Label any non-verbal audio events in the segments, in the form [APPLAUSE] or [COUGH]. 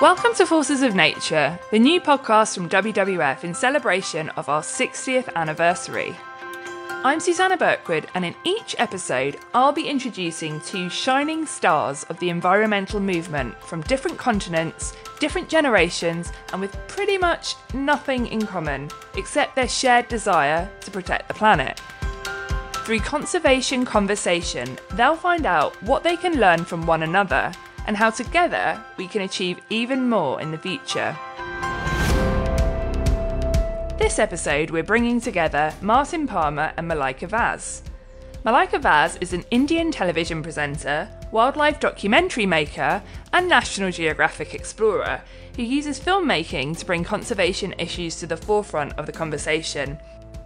Welcome to Forces of Nature, the new podcast from WWF in celebration of our 60th anniversary. I'm Susanna Birkwood, and in each episode, I'll be introducing two shining stars of the environmental movement from different continents, different generations, and with pretty much nothing in common except their shared desire to protect the planet. Through conservation conversation, they'll find out what they can learn from one another and how together we can achieve even more in the future. This episode, we're bringing together Martin Palmer and Malaika Vaz. Malaika Vaz is an Indian television presenter, wildlife documentary maker, and National Geographic explorer who uses filmmaking to bring conservation issues to the forefront of the conversation.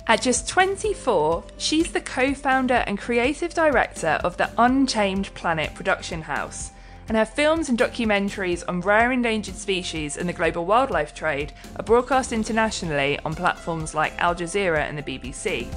At just 24, she's the co founder and creative director of the Untamed Planet production house and her films and documentaries on rare endangered species and the global wildlife trade are broadcast internationally on platforms like Al Jazeera and the BBC.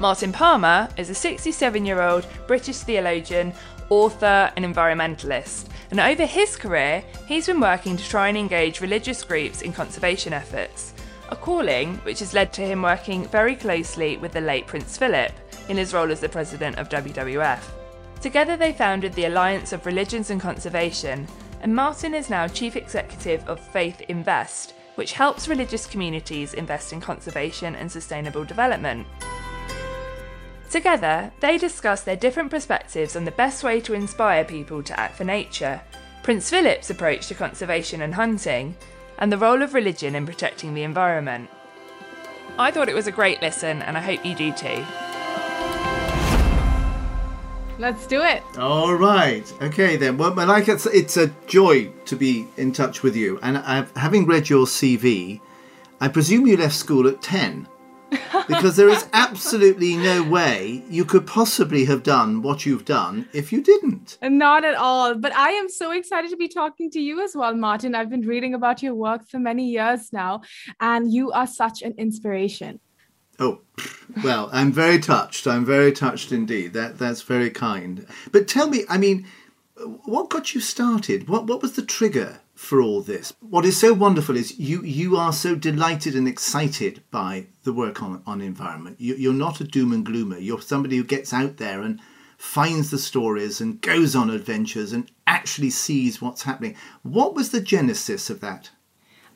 Martin Palmer is a 67 year old British theologian, author, and environmentalist. And over his career, he's been working to try and engage religious groups in conservation efforts. A calling which has led to him working very closely with the late Prince Philip in his role as the president of WWF. Together, they founded the Alliance of Religions and Conservation, and Martin is now Chief Executive of FaithInvest, which helps religious communities invest in conservation and sustainable development. Together, they discuss their different perspectives on the best way to inspire people to act for nature, Prince Philip's approach to conservation and hunting, and the role of religion in protecting the environment. I thought it was a great listen, and I hope you do too. Let's do it. All right. Okay then. Well, Malaika, it's, it's a joy to be in touch with you. And I've, having read your CV, I presume you left school at 10. [LAUGHS] because there is absolutely no way you could possibly have done what you've done if you didn't. Not at all. But I am so excited to be talking to you as well, Martin. I've been reading about your work for many years now, and you are such an inspiration. Oh, well, I'm very touched. I'm very touched indeed. That that's very kind. But tell me, I mean, what got you started? What what was the trigger for all this? What is so wonderful is you you are so delighted and excited by the work on on environment. You, you're not a doom and gloomer. You're somebody who gets out there and finds the stories and goes on adventures and actually sees what's happening. What was the genesis of that?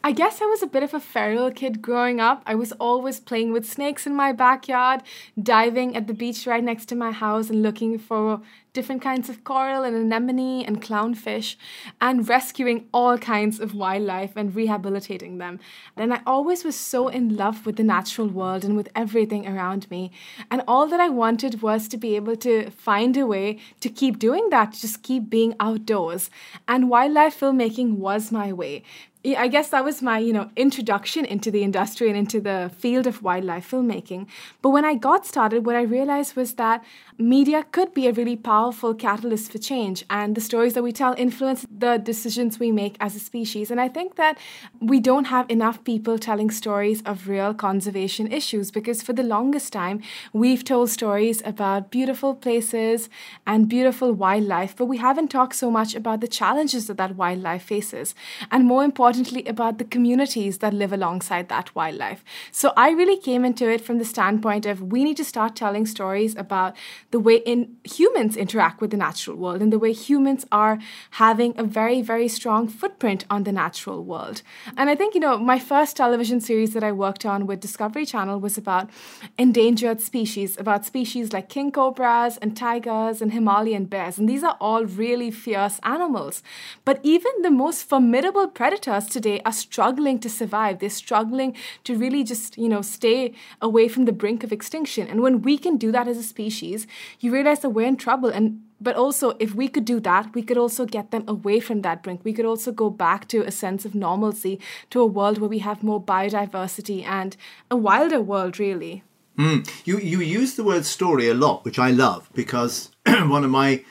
I guess I was a bit of a feral kid growing up. I was always playing with snakes in my backyard, diving at the beach right next to my house and looking for different kinds of coral and anemone and clownfish and rescuing all kinds of wildlife and rehabilitating them. And I always was so in love with the natural world and with everything around me. And all that I wanted was to be able to find a way to keep doing that, just keep being outdoors. And wildlife filmmaking was my way. I guess that was my, you know, introduction into the industry and into the field of wildlife filmmaking. But when I got started, what I realized was that media could be a really powerful catalyst for change, and the stories that we tell influence the decisions we make as a species. And I think that we don't have enough people telling stories of real conservation issues because for the longest time, we've told stories about beautiful places and beautiful wildlife, but we haven't talked so much about the challenges that that wildlife faces, and more importantly, about the communities that live alongside that wildlife. So I really came into it from the standpoint of we need to start telling stories about the way in humans interact with the natural world and the way humans are having a very very strong footprint on the natural world. And i think you know my first television series that i worked on with discovery channel was about endangered species about species like king cobras and tigers and himalayan bears. And these are all really fierce animals. But even the most formidable predators today are struggling to survive. They're struggling to really just you know stay away from the brink of extinction. And when we can do that as a species you realize that we're in trouble. And but also if we could do that we could also get them away from that brink. We could also go back to a sense of normalcy to a world where we have more biodiversity and a wilder world really. Mm. you you use the word story a lot which i love because [CLEARS THROAT] one of my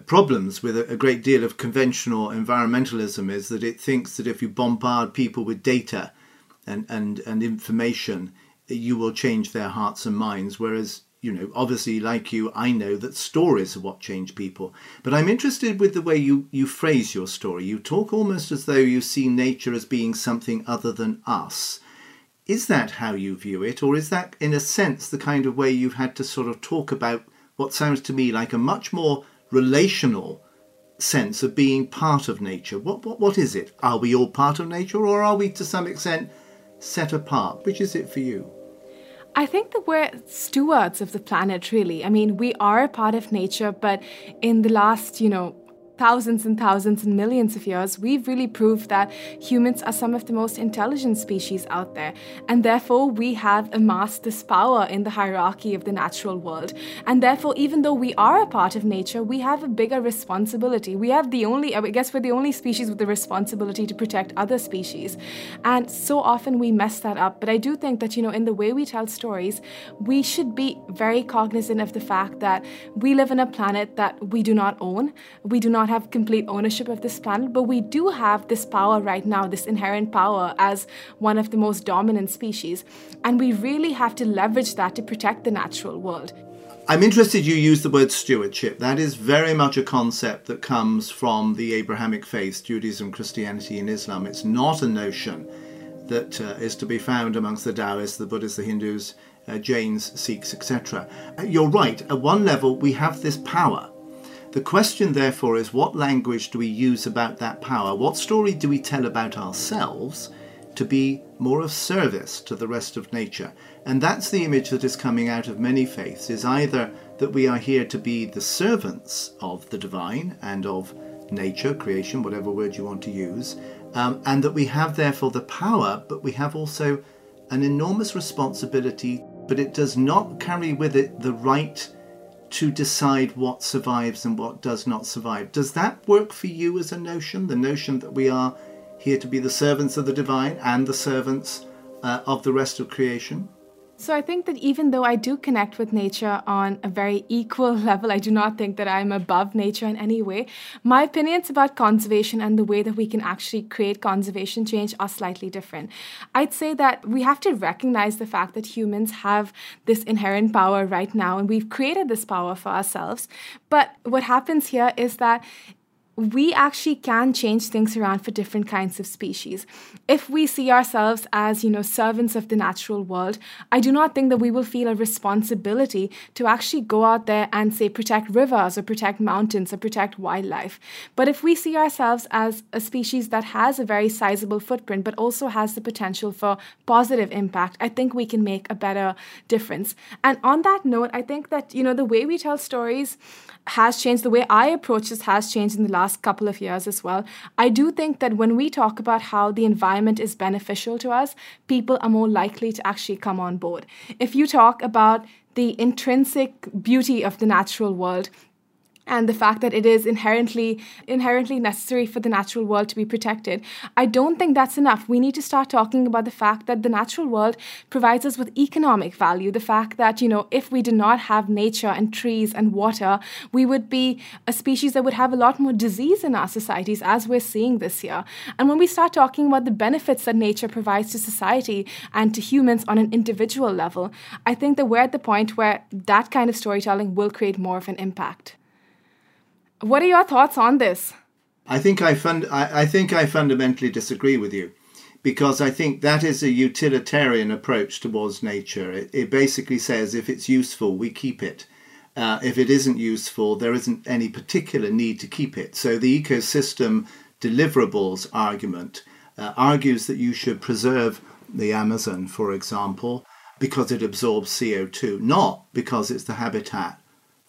problems with a, great deal of conventional environmentalism is that it thinks that if you bombard people with data and, and, and information, you will change their hearts and minds. Whereas you know, obviously, like you, I know that stories are what change people. But I'm interested with the way you, you phrase your story. You talk almost as though you see nature as being something other than us. Is that how you view it? Or is that, in a sense, the kind of way you've had to sort of talk about what sounds to me like a much more relational sense of being part of nature? What, what, what is it? Are we all part of nature, or are we to some extent set apart? Which is it for you? I think that we're stewards of the planet, really. I mean, we are a part of nature, but in the last, you know, thousands and thousands and millions of years, we've really proved that humans are some of the most intelligent species out there. And therefore, we have amassed this power in the hierarchy of the natural world. And therefore, even though we are a part of nature, we have a bigger responsibility. We have the only, I guess, we're the only species with the responsibility to protect other species. And so often we mess that up. But I do think that, you know, in the way we tell stories, we should be very cognizant of the fact that we live in a planet that we do not own. We do not have complete ownership of this planet, but we do have this power right now, this inherent power as one of the most dominant species. And we really have to leverage that to protect the natural world. I'm interested you use the word stewardship. That is very much a concept that comes from the Abrahamic faith, Judaism, Christianity, and Islam. It's not a notion that uh, is to be found amongst the Taoists, the Buddhists, the Hindus, uh, Jains, Sikhs, etc. Uh, you're right. At one level, we have this power the question, therefore, is what language do we use about that power? What story do we tell about ourselves to be more of service to the rest of nature? And that's the image that is coming out of many faiths, is either that we are here to be the servants of the divine and of nature, creation, whatever word you want to use, um, and that we have therefore the power, but we have also an enormous responsibility, but it does not carry with it the right to decide what survives and what does not survive. Does that work for you as a notion? The notion that we are here to be the servants of the divine and the servants uh, of the rest of creation? So I think that even though I do connect with nature on a very equal [LAUGHS] level, I do not think that I'm above nature in any way. My opinions about conservation and the way that we can actually create conservation change are slightly different. I'd say that we have to recognize the fact that humans have this inherent power right now, and we've created this power for ourselves. But what happens here is that we actually can change things around for different kinds of species. If we see ourselves as, you know, servants of the natural world, I do not think that we will feel a responsibility to actually go out there and say protect rivers or protect mountains or protect wildlife. But if we see ourselves as a species that has a very sizable footprint but also has the potential for positive impact, I think we can make a better difference. And on that note, I think that, you know, the way we tell stories has changed. The way I approach this has changed in the last couple of years as well. I do think that when we talk about how the environment is beneficial to us, people are more likely to actually come on board. If you talk about the intrinsic beauty of the natural world, and the fact that it is inherently inherently necessary for the natural world to be protected. I don't think that's enough. We need to start talking about the fact that the natural world provides us with economic value. The fact that you know if we did not have nature and trees and water we would be a species that would have a lot more disease in our societies as we're seeing this year. And when we start talking about the benefits that nature provides to society and to humans on an individual level i think that we're at the point where that kind of storytelling will create more of an impact what are your thoughts on this? I think I, fund, I, I think I fundamentally disagree with you because I think that is a utilitarian approach towards nature. It, it basically says if it's useful, we keep it. Uh, if it isn't useful, there isn't any particular need to keep it. So the ecosystem deliverables argument uh, argues that you should preserve the Amazon, for example, because it absorbs CO2, not because it's the habitat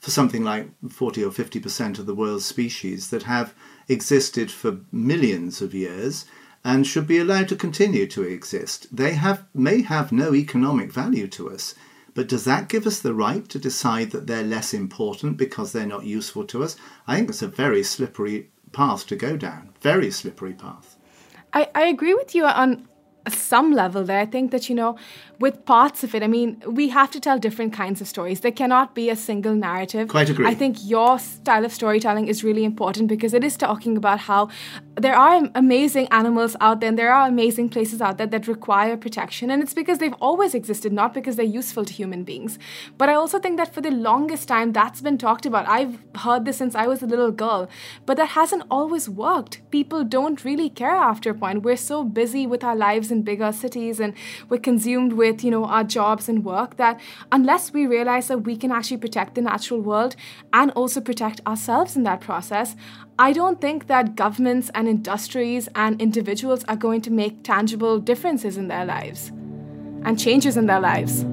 for something like 40 or 50% of the world's species that have existed for millions of years and should be allowed to continue to exist. They have may have no economic value to us, but does that give us the right to decide that they're less important because they're not useful to us? I think it's a very slippery path to go down. Very slippery path. I, I agree with you on some level there. I think that, you know, with parts of it, I mean, we have to tell different kinds of stories. There cannot be a single narrative. Quite agree. I think your style of storytelling is really important because it is talking about how there are amazing animals out there and there are amazing places out there that require protection. And it's because they've always existed, not because they're useful to human beings. But I also think that for the longest time, that's been talked about. I've heard this since I was a little girl, but that hasn't always worked. People don't really care after a point. We're so busy with our lives in bigger cities and we're consumed with, you know, our jobs and work that unless we realize that we can actually protect the natural world and also protect ourselves in that process, I don't think that governments and industries and individuals are going to make tangible differences in their lives and changes in their lives.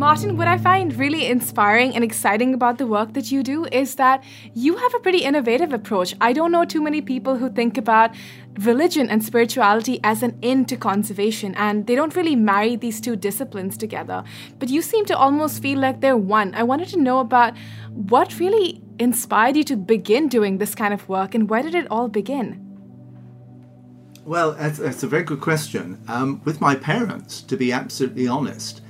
Martin, what I find really inspiring and exciting about the work that you do is that you have a pretty innovative approach. I don't know too many people who think about religion and spirituality as an end to conservation, and they don't really marry these two disciplines together. But you seem to almost feel like they're one. I wanted to know about what really inspired you to begin doing this kind of work, and where did it all begin? Well, that's, that's a very good question. Um, with my parents, to be absolutely honest,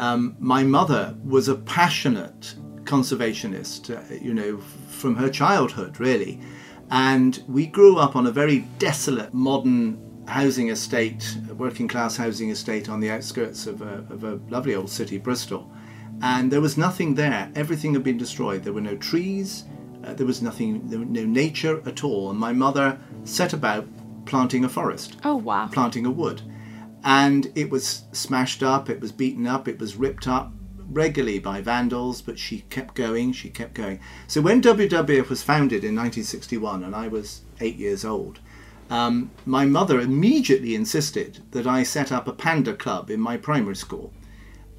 um, my mother was a passionate conservationist, uh, you know, from her childhood, really. And we grew up on a very desolate, modern housing estate, working class housing estate on the outskirts of a, of a lovely old city, Bristol. And there was nothing there. Everything had been destroyed. There were no trees, uh, there was nothing, there was no nature at all. And my mother set about planting a forest. Oh, wow. Planting a wood and it was smashed up, it was beaten up, it was ripped up regularly by vandals, but she kept going, she kept going. So when WWF was founded in 1961, and I was eight years old, um, my mother immediately insisted that I set up a panda club in my primary school,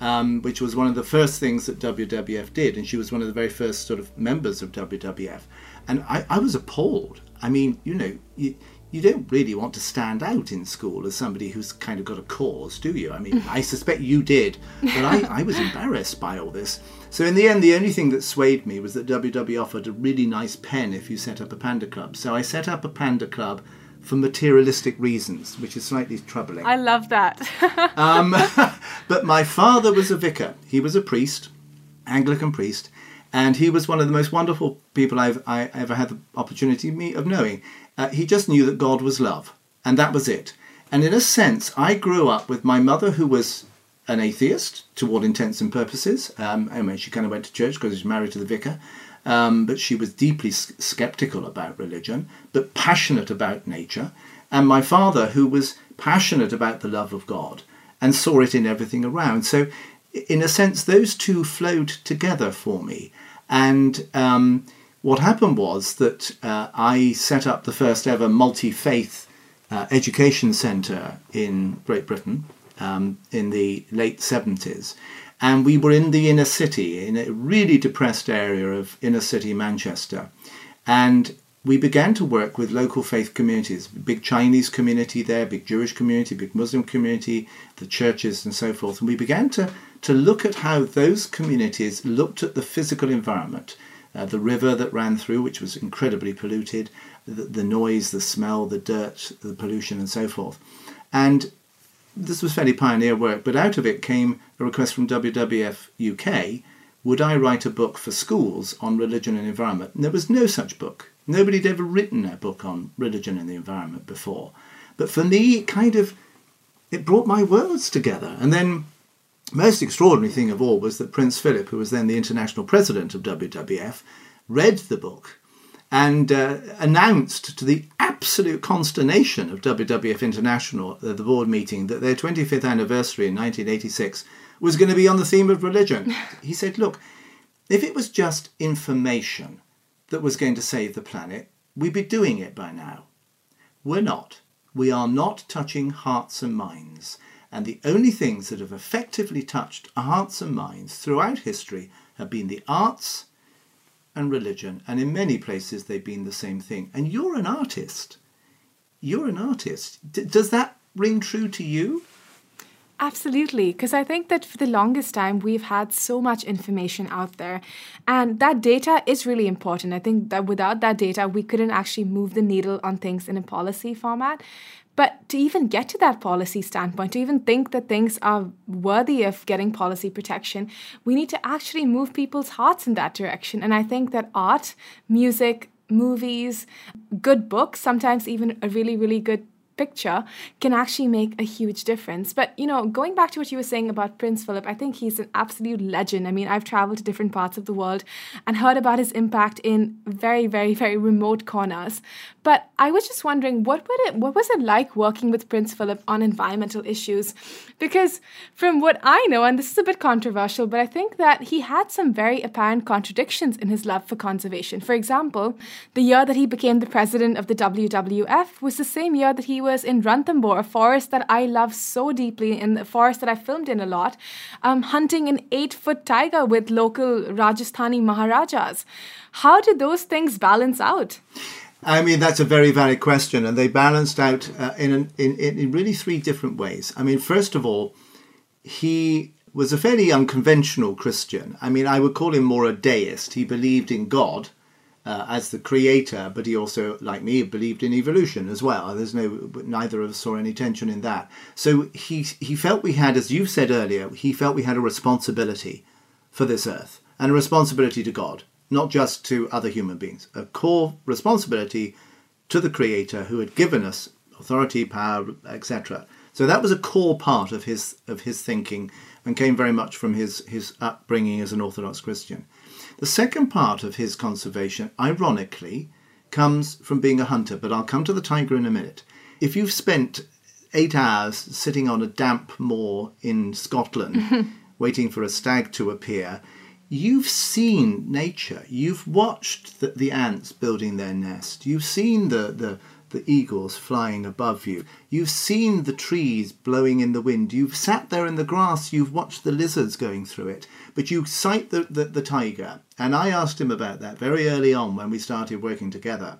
um, which was one of the first things that WWF did, and she was one of the very first sort of members of WWF. And I, I was appalled. I mean, you know, you, you don't really want to stand out in school as somebody who's kind of got a cause, do you? I mean, [LAUGHS] I suspect you did, but I, I was embarrassed by all this. So in the end, the only thing that swayed me was that WW offered a really nice pen if you set up a panda club. So I set up a panda club for materialistic reasons, which is slightly troubling. I love that. um, [LAUGHS] [LAUGHS] but my father was a vicar. He was a priest, Anglican priest, and he was one of the most wonderful people I've I ever had the opportunity of knowing. Uh, he just knew that God was love, and that was it. And in a sense, I grew up with my mother, who was an atheist to all intents and purposes. Um, anyway, she kind of went to church because she was married to the vicar, um, but she was deeply skeptical about religion, but passionate about nature. And my father, who was passionate about the love of God and saw it in everything around. So, in a sense, those two flowed together for me. And um, what happened was that uh, I set up the first ever multi faith uh, education centre in Great Britain um, in the late 70s. And we were in the inner city, in a really depressed area of inner city Manchester. And we began to work with local faith communities, big Chinese community there, big Jewish community, big Muslim community, the churches and so forth. And we began to, to look at how those communities looked at the physical environment uh, the river that ran through, which was incredibly polluted, the, the, noise, the smell, the dirt, the pollution, and so forth. And this was fairly pioneer work, but out of it came a request from WWF UK would I write a book for schools on religion and environment? And there was no such book. Nobody had ever written a book on religion and the environment before. But for me, it kind of it brought my worlds together. And then most extraordinary thing of all was that Prince Philip, who was then the international president of WWF, read the book and uh, announced to the absolute consternation of WWF International at the board meeting that their 25th anniversary in 1986 was going to be on the theme of religion. [LAUGHS] he said, Look, if it was just information that was going to save the planet, we'd be doing it by now. We're not. We are not touching hearts and minds. And the only things that have effectively touched hearts and minds throughout history have been the arts and religion. And in many places, they've been the same thing. And you're an artist. You're an artist. D- does that ring true to you? Absolutely, because I think that for the longest time we've had so much information out there, and that data is really important. I think that without that data, we couldn't actually move the needle on things in a policy format. But to even get to that policy standpoint, to even think that things are worthy of getting policy protection, we need to actually move people's hearts in that direction. And I think that art, music, movies, good books, sometimes even a really, really good picture can actually make a huge difference. But, you know, going back to what you were saying about Prince Philip, I think he's an absolute legend. I mean, I've traveled to different parts of the world and heard about his impact in very, very, very remote corners. But I was just wondering, what would it, what was it like working with Prince Philip on environmental issues? Because from what I know, and this is a bit controversial, but I think that he had some very apparent contradictions in his love for conservation. For example, the year that he became the president of the WWF was the same year that he was in Ranthambore, a forest that I love so deeply, in the forest that I filmed in a lot, um, hunting an eight-foot tiger with local Rajasthani Maharajas. How did those things balance out? I mean, that's a very valid question, and they balanced out uh, in, an, in in really three different ways. I mean, first of all, he was a fairly unconventional Christian. I mean, I would call him more a deist. He believed in God uh, as the creator, but he also, like me, believed in evolution as well. There's no neither of us saw any tension in that. So he he felt we had, as you said earlier, he felt we had a responsibility for this earth and a responsibility to God not just to other human beings, a core responsibility to the Creator who had given us authority, power, etc. So that was a core part of his of his thinking and came very much from his his upbringing as an Orthodox Christian. The second part of his conservation, ironically, comes from being a hunter, but I'll come to the tiger in a minute. If you've spent eight hours sitting on a damp moor in Scotland [LAUGHS] waiting for a stag to appear, you've seen nature. You've watched the, the, ants building their nest. You've seen the, the, the eagles flying above you. You've seen the trees blowing in the wind. You've sat there in the grass. You've watched the lizards going through it. But you sight the, the, the tiger. And I asked him about that very early on when we started working together.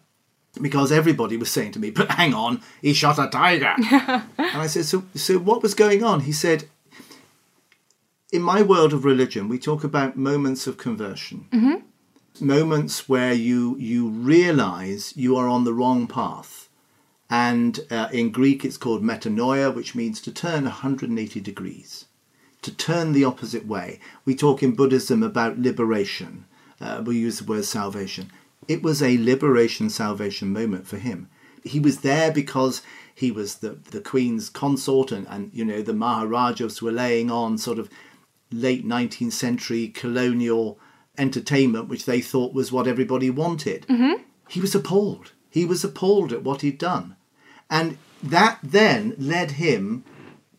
Because everybody was saying to me, but hang on, he shot a tiger. [LAUGHS] and I said, so, so what was going on? He said, in my world of religion, we talk about moments of conversion. Mm-hmm. Moments where you you realize you are on the wrong path. And uh, in Greek, it's called metanoia, which means to turn 180 degrees, to turn the opposite way. We talk in Buddhism about liberation. Uh, we use the word salvation. It was a liberation salvation moment for him. He was there because he was the, the queen's consort and, and you know the maharajas were laying on sort of late 19th century colonial entertainment, which they thought was what everybody wanted. Mm-hmm. He was appalled. He was appalled at what he'd done. And that then led him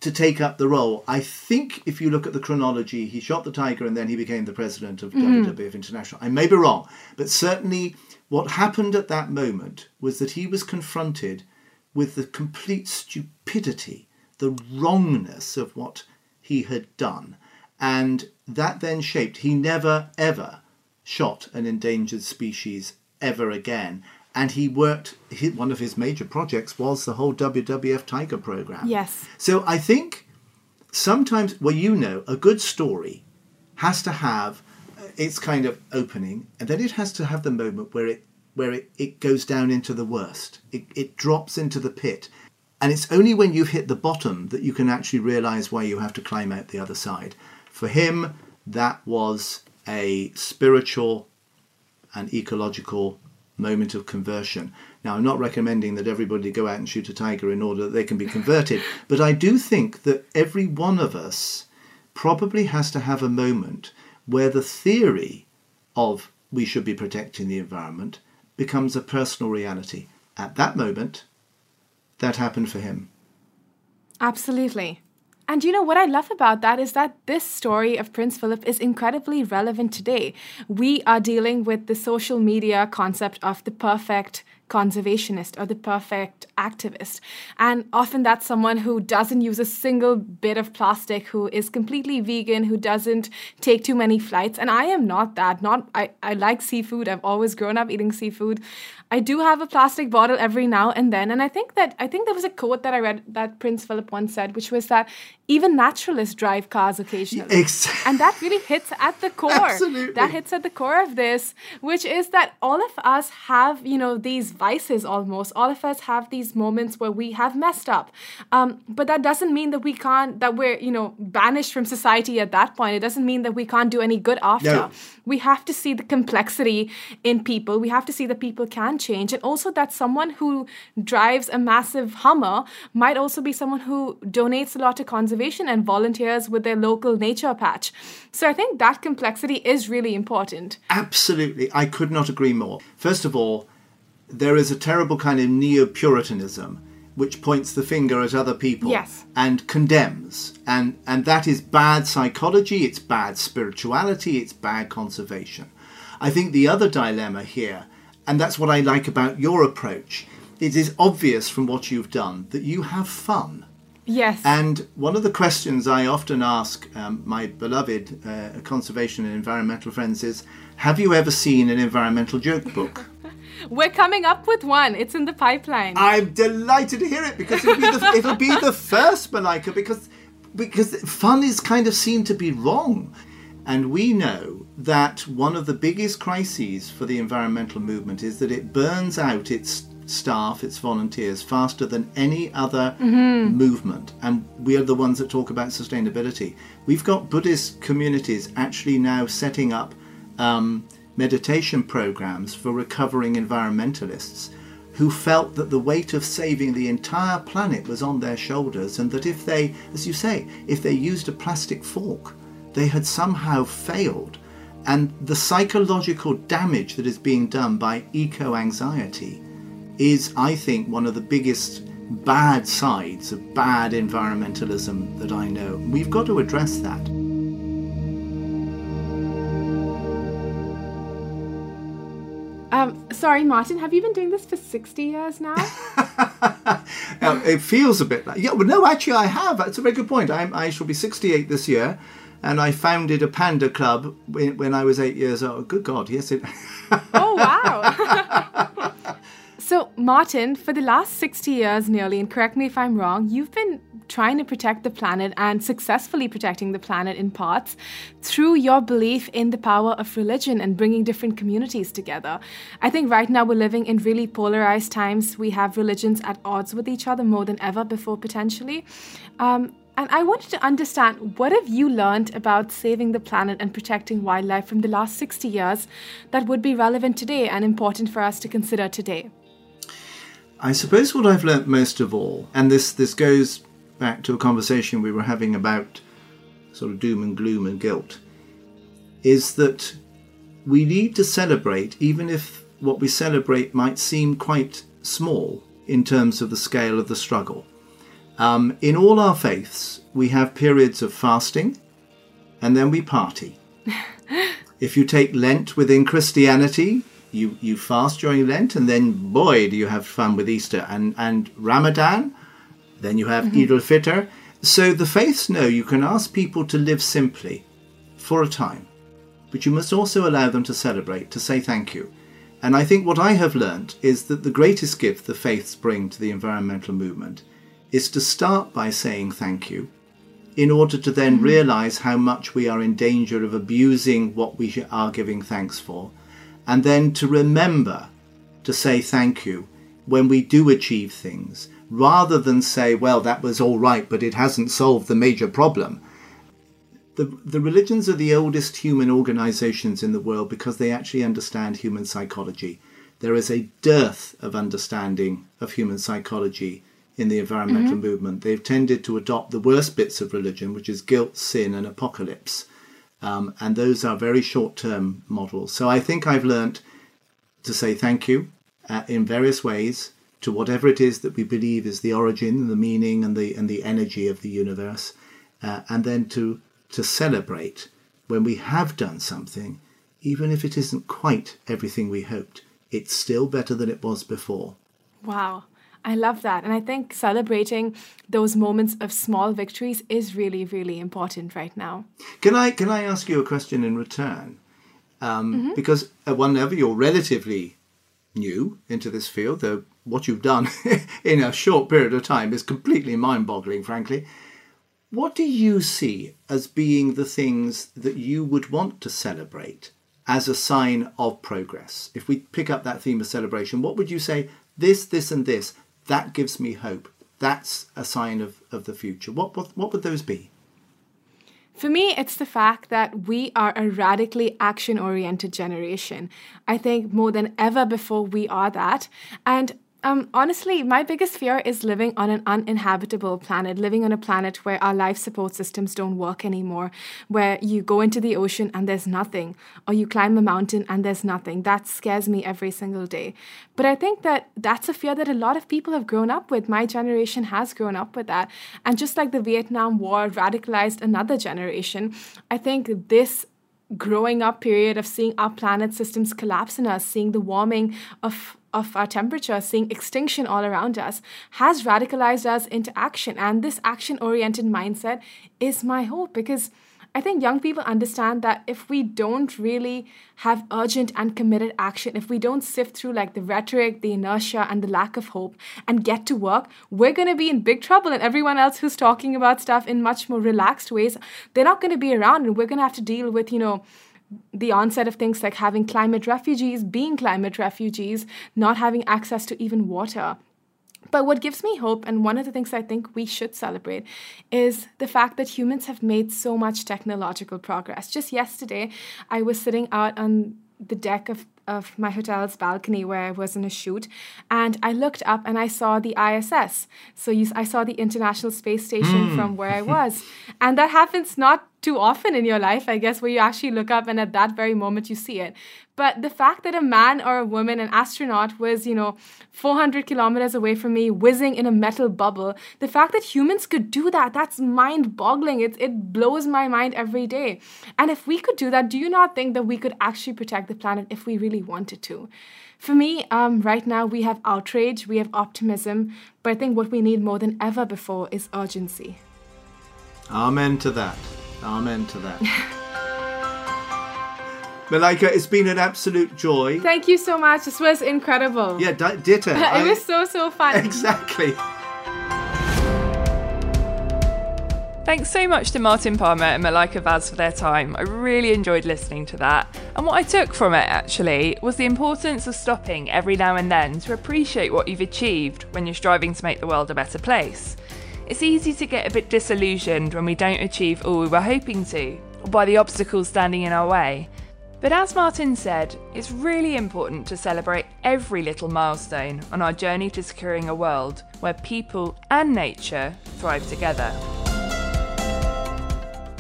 to take up the role. I think if you look at the chronology, he shot the tiger and then he became the president of mm-hmm. WWF International. I may be wrong, but certainly what happened at that moment was that he was confronted with the complete stupidity, the wrongness of what he had done. And that then shaped, he never ever shot an endangered species ever again. And he worked, one of his major projects was the whole WWF Tiger program. Yes. So I think sometimes, well, you know, a good story has to have uh, its kind of opening, and then it has to have the moment where it where it, it goes down into the worst. It, it drops into the pit. And it's only when you've hit the bottom that you can actually realize why you have to climb out the other side. For him, that was a spiritual and ecological moment of conversion. Now, I'm not recommending that everybody go out and shoot a tiger in order that they can be converted, [LAUGHS] but I do think that every one of us probably has to have a moment where the theory of we should be protecting the environment becomes a personal reality. At that moment, that happened for him. Absolutely. And you know what I love about that is that this story of Prince Philip is incredibly relevant today. We are dealing with the social media concept of the perfect conservationist or the perfect activist. And often that's someone who doesn't use a single bit of plastic, who is completely vegan, who doesn't take too many flights. And I am not that. Not I, I like seafood. I've always grown up eating seafood. I do have a plastic bottle every now and then. And I think that I think there was a quote that I read that Prince Philip once said, which was that even naturalists drive cars occasionally. Exactly. [LAUGHS] And that really hits at the core. Absolutely. That hits at the core of this, which is that all of us have, you know, these vices almost. All of us have these moments where we have messed up. Um, but that doesn't mean that we can't, that we're, you know, banished from society at that point. It doesn't mean that we can't do any good after. No. We have to see the complexity in people. We have to see that people can change. And also that someone who drives a massive Hummer might also be someone who donates a lot to conservation and volunteers with their local nature patch. So I think that complexity is really important. Absolutely. I could not agree more. First of all, there is a terrible kind of neo Puritanism which points the finger at other people Yes. and condemns. And, and that is bad psychology, it's bad spirituality, it's bad conservation. I think the other dilemma here, and that's what I like about your approach, it is obvious from what you've done that you have fun. Yes. And one of the questions I often ask um, my beloved uh, conservation and environmental friends is Have you ever seen an environmental joke book? We're coming up with one. It's in the pipeline. I'm delighted to hear it because it'll be the, [LAUGHS] it'll be the first, Malaika, because, because fun is kind of seen to be wrong. And we know that one of the biggest crises for the environmental movement is that it burns out its staff, its volunteers, faster than any other movement. And we are the ones that talk about sustainability. We've got Buddhist communities actually now setting up um, meditation programs for recovering environmentalists who felt that the weight of saving the entire planet was on their shoulders and that if they, as you say, if they used a plastic fork, they had somehow failed. And the psychological damage that is being done by eco anxiety is, I think, one of the biggest bad sides of bad environmentalism that I know. We've got to address that. Sorry, Martin, have you been doing this for 60 years now? [LAUGHS] It feels a bit like yeah. Well, no, actually, I have. That's a very good point. I'm, I shall be 68 this year, and I founded a panda club when, when I was eight years old. Good God, yes, it. [LAUGHS] oh, wow. [LAUGHS] so, Martin, for the last 60 years nearly, and correct me if I'm wrong, you've been trying to protect the planet and successfully protecting the planet in parts through your belief in the power of religion and bringing different communities together. I think right now we're living in really polarized times. We have religions at odds with each other more than ever before, potentially. Um, and I wanted to understand what have you learned about saving the planet and protecting wildlife from the last 60 years that would be relevant today and important for us to consider today? I suppose what I've learnt most of all, and this this goes back to a conversation we were having about sort of doom and gloom and guilt, is that we need to celebrate, even if what we celebrate might seem quite small in terms of the scale of the struggle. Um, in all our faiths, we have periods of fasting and then we party. [LAUGHS] if you take Lent within Christianity, you, you fast during Lent and then, boy, do you have fun with Easter. And, and Ramadan, then you have mm-hmm. Eid al Fitr. So the faiths know you can ask people to live simply for a time, but you must also allow them to celebrate, to say thank you. And I think what I have learnt is that the greatest gift the faiths bring to the environmental movement is to start by saying thank you in order to then mm-hmm. realize how much we are in danger of abusing what we are giving thanks for, and then to remember to say thank you when we do achieve things, rather than say, well, that was all right, but it hasn't solved the major problem. The, the religions are the oldest human organizations in the world because they actually understand human psychology. There is a dearth of understanding of human psychology in the environmental movement. They've tended to adopt the worst bits of religion, which is guilt, sin, and apocalypse. Um, and those are very short term models. So I think I've learnt to say thank you uh, in various ways to whatever it is that we believe is the origin, and the meaning, and the and the energy of the universe, uh, and then to to celebrate when we have done something, even if it isn't quite everything we hoped, it's still better than it was before. Wow. I love that. And I think celebrating those moments of small victories is really, really important right now. Can I can I ask you a question in return? Um, mm-hmm. Because at one level, you're relatively new into this field, though what you've done [LAUGHS] in a short period of time is completely mind boggling, frankly. What do you see as being the things that you would want to celebrate as a sign of progress? If we pick up that theme of celebration, what would you say? This, this, and this, that gives me hope. That's a sign of, of the future. What, what, what would those be? For me, it's the fact that we are a radically action oriented generation. I think more than ever before, we are that. And um, honestly, my biggest fear is living on an uninhabitable planet, living on a planet where our life support systems don't work anymore, where you go into the ocean and there's nothing, or you climb a mountain and there's nothing. That scares me every single day. But I think that that's a fear that a lot of people have grown up with. My generation has grown up with that. And just like the Vietnam War radicalized another generation, I think this growing up period of seeing our planet systems collapse in us, seeing the warming of of our temperature, seeing extinction all around us, has radicalized us into action. And this action oriented mindset is my hope because I think young people understand that if we don't really have urgent and committed action, if we don't sift through like the rhetoric, the inertia, and the lack of hope and get to work, we're going to be in big trouble. And everyone else who's talking about stuff in much more relaxed ways, they're not going to be around. And we're going to have to deal with, you know, the onset of things like having climate refugees, being climate refugees, not having access to even water. But what gives me hope, and one of the things I think we should celebrate, is the fact that humans have made so much technological progress. Just yesterday, I was sitting out on the deck of of my hotel's balcony where I was in a shoot, and I looked up and I saw the ISS. So you, I saw the International Space Station mm. from where I [LAUGHS] was, and that happens not too often in your life, I guess, where you actually look up and at that very moment you see it. But the fact that a man or a woman, an astronaut, was, you know, 400 kilometers away from me, whizzing in a metal bubble, the fact that humans could do that, that's mind boggling. It, it blows my mind every day. And if we could do that, do you not think that we could actually protect the planet if we really wanted to? For me, um, right now, we have outrage, we have optimism, but I think what we need more than ever before is urgency. Amen to that. Amen to that. [LAUGHS] Malaika, it's been an absolute joy. Thank you so much. This was incredible. Yeah, d- ditto. [LAUGHS] it I, was so, so fun. Exactly. Thanks so much to Martin Palmer and Malaika Vaz for their time. I really enjoyed listening to that. And what I took from it, actually, was the importance of stopping every now and then to appreciate what you've achieved when you're striving to make the world a better place. It's easy to get a bit disillusioned when we don't achieve all we were hoping to, or by the obstacles standing in our way. But as Martin said, it's really important to celebrate every little milestone on our journey to securing a world where people and nature thrive together.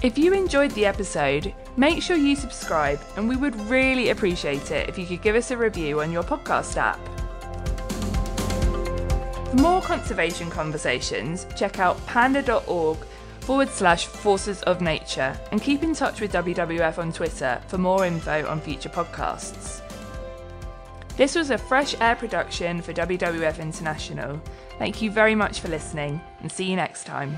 If you enjoyed the episode, make sure you subscribe, and we would really appreciate it if you could give us a review on your podcast app. For more conservation conversations, check out panda.org forward slash forces of nature and keep in touch with WWF on Twitter for more info on future podcasts. This was a fresh air production for WWF International. Thank you very much for listening and see you next time.